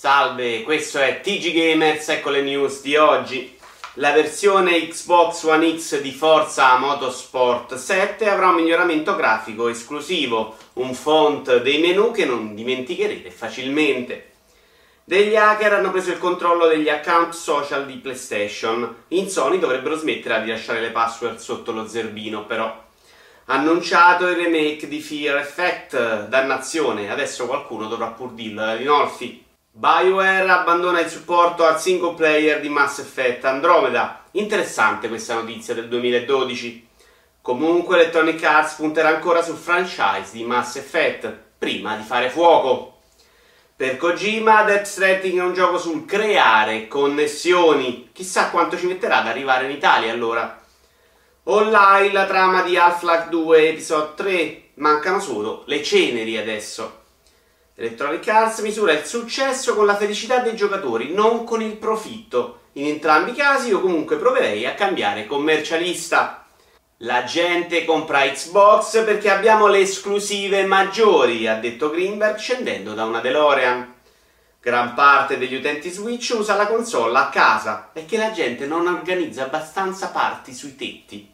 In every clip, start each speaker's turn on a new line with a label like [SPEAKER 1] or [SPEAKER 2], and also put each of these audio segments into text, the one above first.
[SPEAKER 1] Salve, questo è TG Gamers, ecco le news di oggi. La versione Xbox One X di Forza Motorsport 7 avrà un miglioramento grafico esclusivo, un font dei menu che non dimenticherete facilmente. Degli hacker hanno preso il controllo degli account social di PlayStation. In Sony dovrebbero smettere di lasciare le password sotto lo zerbino, però. Annunciato il remake di Fear Effect, dannazione, adesso qualcuno dovrà pur dirlo, eh, Rinolfi. BioWare abbandona il supporto al single player di Mass Effect Andromeda. Interessante questa notizia del 2012. Comunque Electronic Arts punterà ancora sul franchise di Mass Effect, prima di fare fuoco. Per Kojima, Death Stranding è un gioco sul creare connessioni. Chissà quanto ci metterà ad arrivare in Italia allora. Online la trama di Half-Life 2 Episode 3. Mancano solo le ceneri adesso. Electronic Arts misura il successo con la felicità dei giocatori, non con il profitto. In entrambi i casi io comunque proverei a cambiare commercialista. La gente compra Xbox perché abbiamo le esclusive maggiori, ha detto Greenberg scendendo da una DeLorean. Gran parte degli utenti Switch usa la console a casa e che la gente non organizza abbastanza parti sui tetti.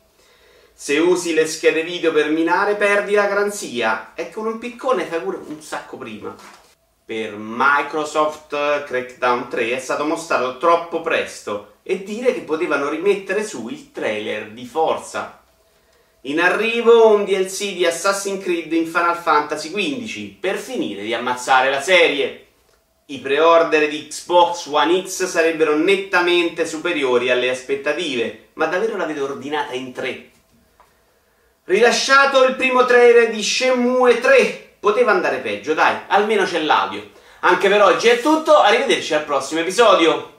[SPEAKER 1] Se usi le schede video per minare perdi la garanzia e con un piccone fai pure un sacco prima. Per Microsoft Crackdown 3 è stato mostrato troppo presto e dire che potevano rimettere su il trailer di Forza. In arrivo un DLC di Assassin's Creed in Final Fantasy XV per finire di ammazzare la serie. I pre-order di Xbox One X sarebbero nettamente superiori alle aspettative, ma davvero l'avete ordinata in tre. Rilasciato il primo trailer di Shenmue 3. Poteva andare peggio, dai, almeno c'è l'audio. Anche per oggi è tutto, arrivederci al prossimo episodio.